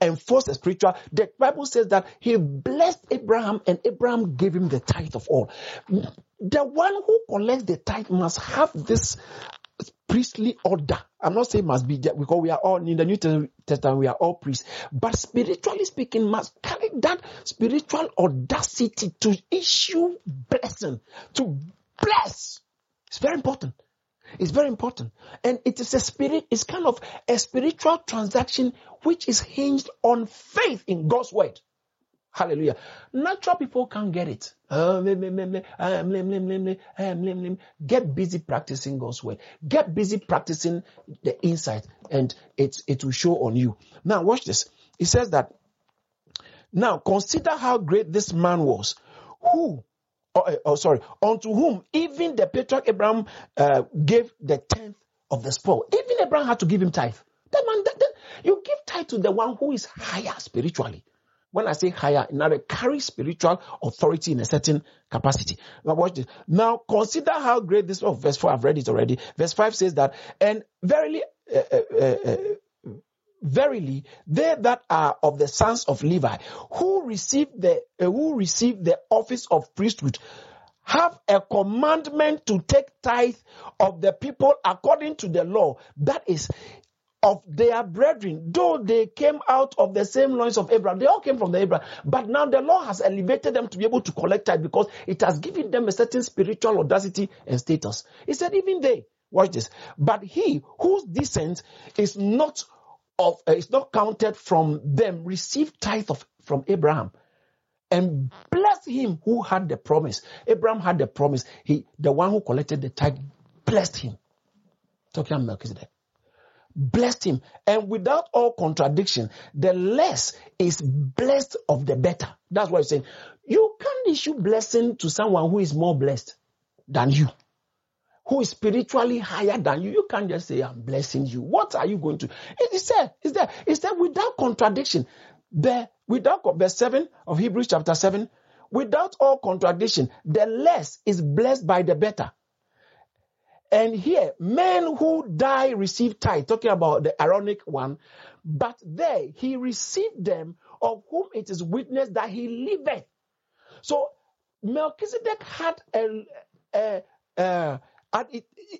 Enforce a spiritual. The Bible says that he blessed Abraham and Abraham gave him the tithe of all. The one who collects the tithe must have this priestly order. I'm not saying must be because we are all in the New Testament, we are all priests, but spiritually speaking, must carry that spiritual audacity to issue blessing, to bless. It's very important. It's very important. And it is a spirit, it's kind of a spiritual transaction which is hinged on faith in God's word. Hallelujah. Natural people can't get it. Get busy practicing God's word. Get busy practicing the insight and it, it will show on you. Now watch this. It says that now consider how great this man was who oh, eh, oh sorry, unto whom even the patriarch Abraham uh, gave the tenth of the spoil. Even Abraham had to give him tithe. That man, that, that, you give tithe to the one who is higher spiritually. When I say higher, now they carry spiritual authority in a certain capacity. Now watch this. Now consider how great this. Oh, verse four. I've read it already. Verse five says that, and verily, uh, uh, uh, verily, they that are of the sons of Levi, who receive the uh, who receive the office of priesthood, have a commandment to take tithe of the people according to the law. That is of their brethren, though they came out of the same loins of Abraham. They all came from the Abraham. But now the law has elevated them to be able to collect tithe because it has given them a certain spiritual audacity and status. He said, even they, watch this, but he whose descent is not of, uh, is not counted from them, received tithe of, from Abraham and bless him who had the promise. Abraham had the promise. He, the one who collected the tithe, blessed him. Talking about Melchizedek blessed him. And without all contradiction, the less is blessed of the better. That's what he's saying. You can't issue blessing to someone who is more blessed than you, who is spiritually higher than you. You can't just say, I'm blessing you. What are you going to? It's there. It's there. It's there without contradiction. The, without verse 7 of Hebrews chapter 7, without all contradiction, the less is blessed by the better. And here, men who die receive tithe, talking about the Aaronic one, but there he received them of whom it is witness that he liveth. So Melchizedek had a, a, a an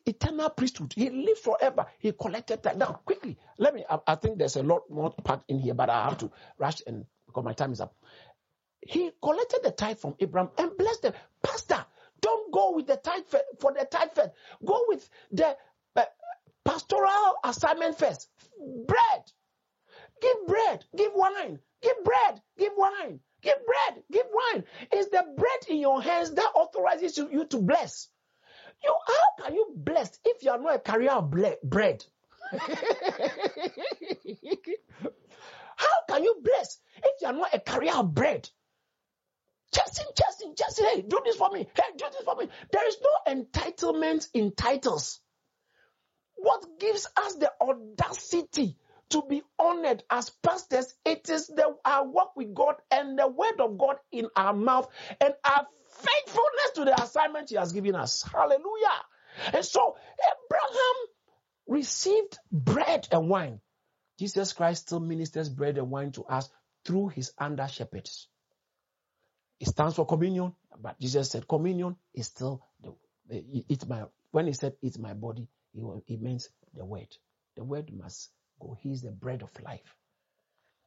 eternal priesthood. He lived forever. He collected tithe. Now, quickly, let me. I, I think there's a lot more packed in here, but I have to rush and because my time is up. He collected the tithe from Abraham and blessed them. Pastor, don't go with the tithe for the tithe first. Go with the uh, pastoral assignment first. Bread. Give bread. Give wine. Give bread. Give wine. Give bread. Give wine. It's the bread in your hands that authorizes you, you to bless. You, how can you bless if you are not a carrier of bread? [LAUGHS] how can you bless if you are not a carrier of bread? Justin, Justin, Justin, hey, do this for me. Hey, do this for me. There is no entitlement in titles. What gives us the audacity to be honored as pastors, it is the, our work with God and the word of God in our mouth and our faithfulness to the assignment He has given us. Hallelujah. And so Abraham received bread and wine. Jesus Christ still ministers bread and wine to us through his under shepherds. It stands for communion, but Jesus said communion is still the it's my when he said it's my body, it means the word. The word must go. He's the bread of life.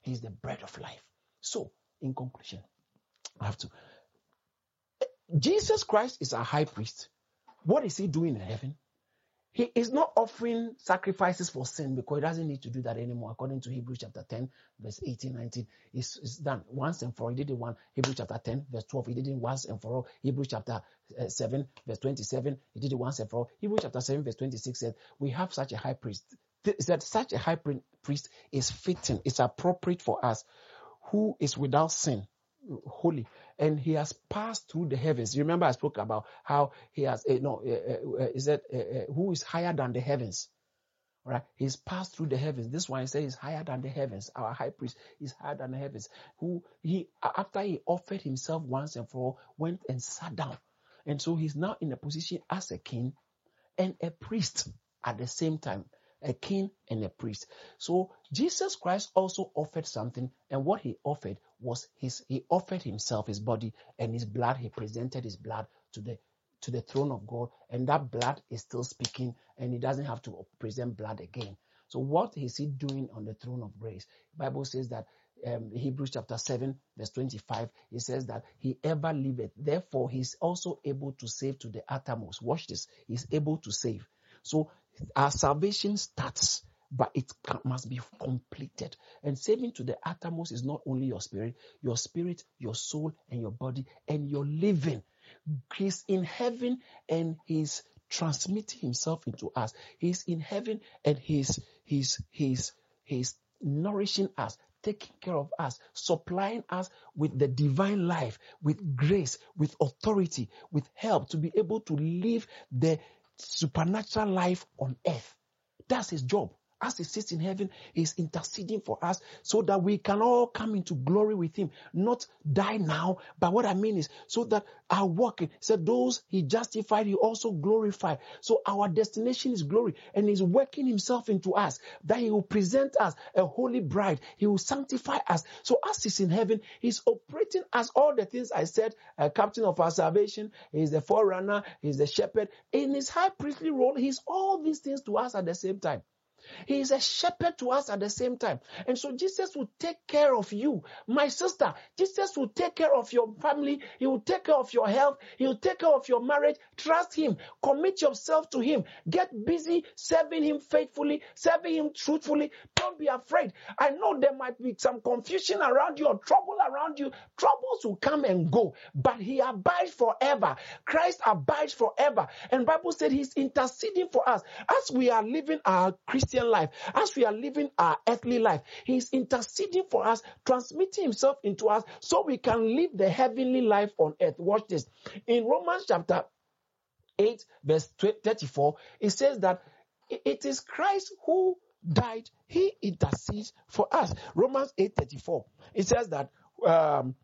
He's the bread of life. So, in conclusion, I have to. Eh, Jesus Christ is our high priest. What is he doing in heaven? He is not offering sacrifices for sin because he doesn't need to do that anymore. According to Hebrews chapter 10, verse 18, 19, it's, it's done once and for all. He did it one. Hebrews chapter 10, verse 12, he did it once and for all. Hebrews chapter uh, 7, verse 27, he did it once and for all. Hebrews chapter 7, verse 26 said, We have such a high priest. That such a high priest is fitting, it's appropriate for us, who is without sin, holy, and he has passed through the heavens. You remember I spoke about how he has, uh, no, uh, uh, is that who is higher than the heavens? Right? He's passed through the heavens. This one says he's higher than the heavens. Our high priest is higher than the heavens. Who he after he offered himself once and for all, went and sat down. And so he's now in a position as a king and a priest at the same time a king and a priest. So Jesus Christ also offered something, and what he offered was his he offered himself, his body, and his blood. He presented his blood to the to the throne of God, and that blood is still speaking, and he doesn't have to present blood again. So what is he doing on the throne of grace? The Bible says that um, Hebrews chapter 7, verse 25, it says that he ever liveth. Therefore, he's also able to save to the uttermost. Watch this. He's able to save. So our salvation starts, but it must be completed. And saving to the uttermost is not only your spirit, your spirit, your soul, and your body, and your living. He's in heaven and he's transmitting himself into us. He's in heaven and he's he's he's he's nourishing us, taking care of us, supplying us with the divine life, with grace, with authority, with help to be able to live the supernatural life on earth. That's his job as he sits in heaven, he's interceding for us so that we can all come into glory with him, not die now. But what I mean is so that our work, said those he justified, he also glorified. So our destination is glory and he's working himself into us that he will present us a holy bride. He will sanctify us. So as he's in heaven, he's operating as all the things I said, a captain of our salvation. He's the forerunner. He's the shepherd. In his high priestly role, he's all these things to us at the same time. He is a shepherd to us at the same time. And so Jesus will take care of you. My sister, Jesus will take care of your family. He will take care of your health. He will take care of your marriage. Trust Him. Commit yourself to Him. Get busy serving Him faithfully, serving Him truthfully. Don't be afraid. I know there might be some confusion around you or trouble around you. Troubles will come and go, but He abides forever. Christ abides forever. And Bible said He's interceding for us as we are living our Christian Life, as we are living our earthly life, He is interceding for us, transmitting Himself into us so we can live the heavenly life on earth. Watch this. In Romans chapter 8, verse 34, it says that it is Christ who died, He intercedes for us. Romans 8 34, it says that um,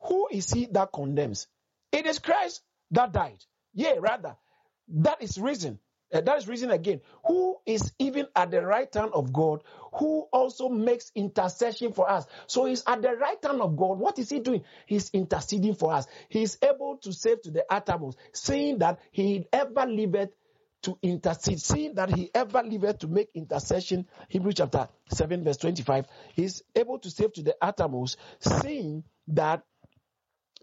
who is He that condemns? It is Christ that died. Yea, rather, that is reason uh, that is reason again. Who is even at the right hand of God, who also makes intercession for us. So he's at the right hand of God. What is he doing? He's interceding for us. He's able to save to the uttermost, saying that he ever liveth to intercede, seeing that he ever liveth to make intercession. Hebrews chapter 7, verse 25. He's able to save to the uttermost, saying that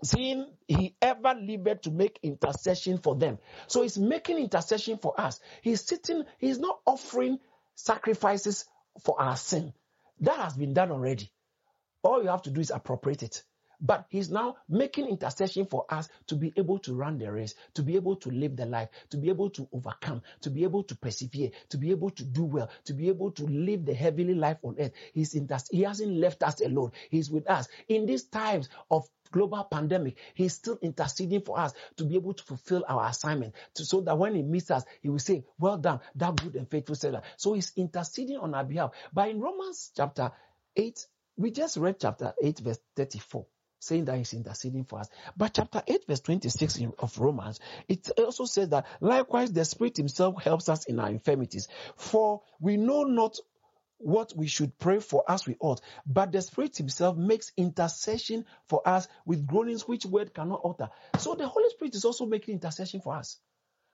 seeing he ever lived to make intercession for them. So he's making intercession for us. He's sitting, he's not offering sacrifices for our sin. That has been done already. All you have to do is appropriate it. But he's now making intercession for us to be able to run the race, to be able to live the life, to be able to overcome, to be able to persevere, to be able to do well, to be able to live the heavenly life on earth. He's in inter- he hasn't left us alone. He's with us. In these times of global pandemic, he's still interceding for us to be able to fulfill our assignment to, so that when he meets us, he will say, well done, that good and faithful servant. So he's interceding on our behalf. But in Romans chapter 8, we just read chapter 8 verse 34 saying that he's interceding for us. But chapter 8 verse 26 of Romans, it also says that likewise the Spirit himself helps us in our infirmities. For we know not what we should pray for as we ought. But the Spirit Himself makes intercession for us with groanings which word cannot utter. So the Holy Spirit is also making intercession for us.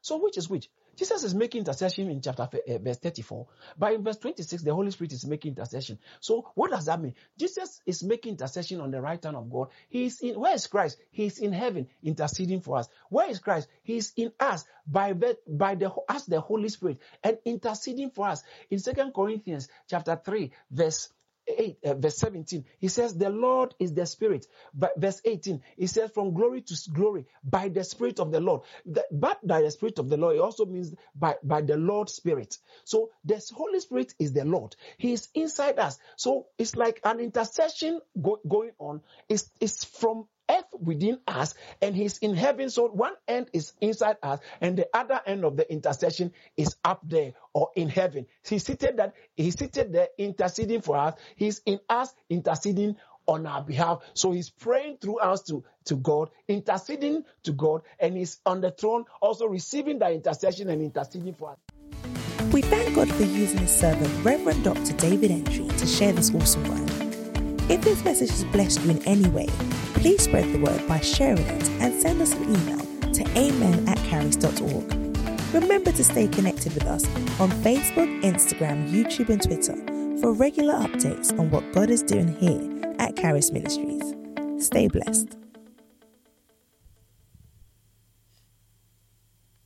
So which is which? Jesus is making intercession in chapter uh, verse 34, but in verse 26, the Holy Spirit is making intercession. So what does that mean? Jesus is making intercession on the right hand of God. He is in where is Christ? He is in heaven interceding for us. Where is Christ? He is in us by by the as the Holy Spirit and interceding for us. In Second Corinthians chapter 3, verse 8, uh, verse 17, he says, The Lord is the Spirit. But verse 18, he says, From glory to glory by the Spirit of the Lord. The, but by the Spirit of the Lord, it also means by, by the Lord's Spirit. So the Holy Spirit is the Lord. He is inside us. So it's like an intercession go, going on. It's, it's from earth within us and he's in heaven. So one end is inside us and the other end of the intercession is up there or in heaven. He seated that he seated there interceding for us. He's in us interceding on our behalf. So he's praying through us to, to God, interceding to God, and he's on the throne also receiving the intercession and interceding for us. We thank God for using his servant, Reverend Dr. David Entry, to share this awesome word. If this message has blessed you in any way, please spread the word by sharing it and send us an email to amen at caris.org. Remember to stay connected with us on Facebook, Instagram, YouTube, and Twitter for regular updates on what God is doing here at Caris Ministries. Stay blessed.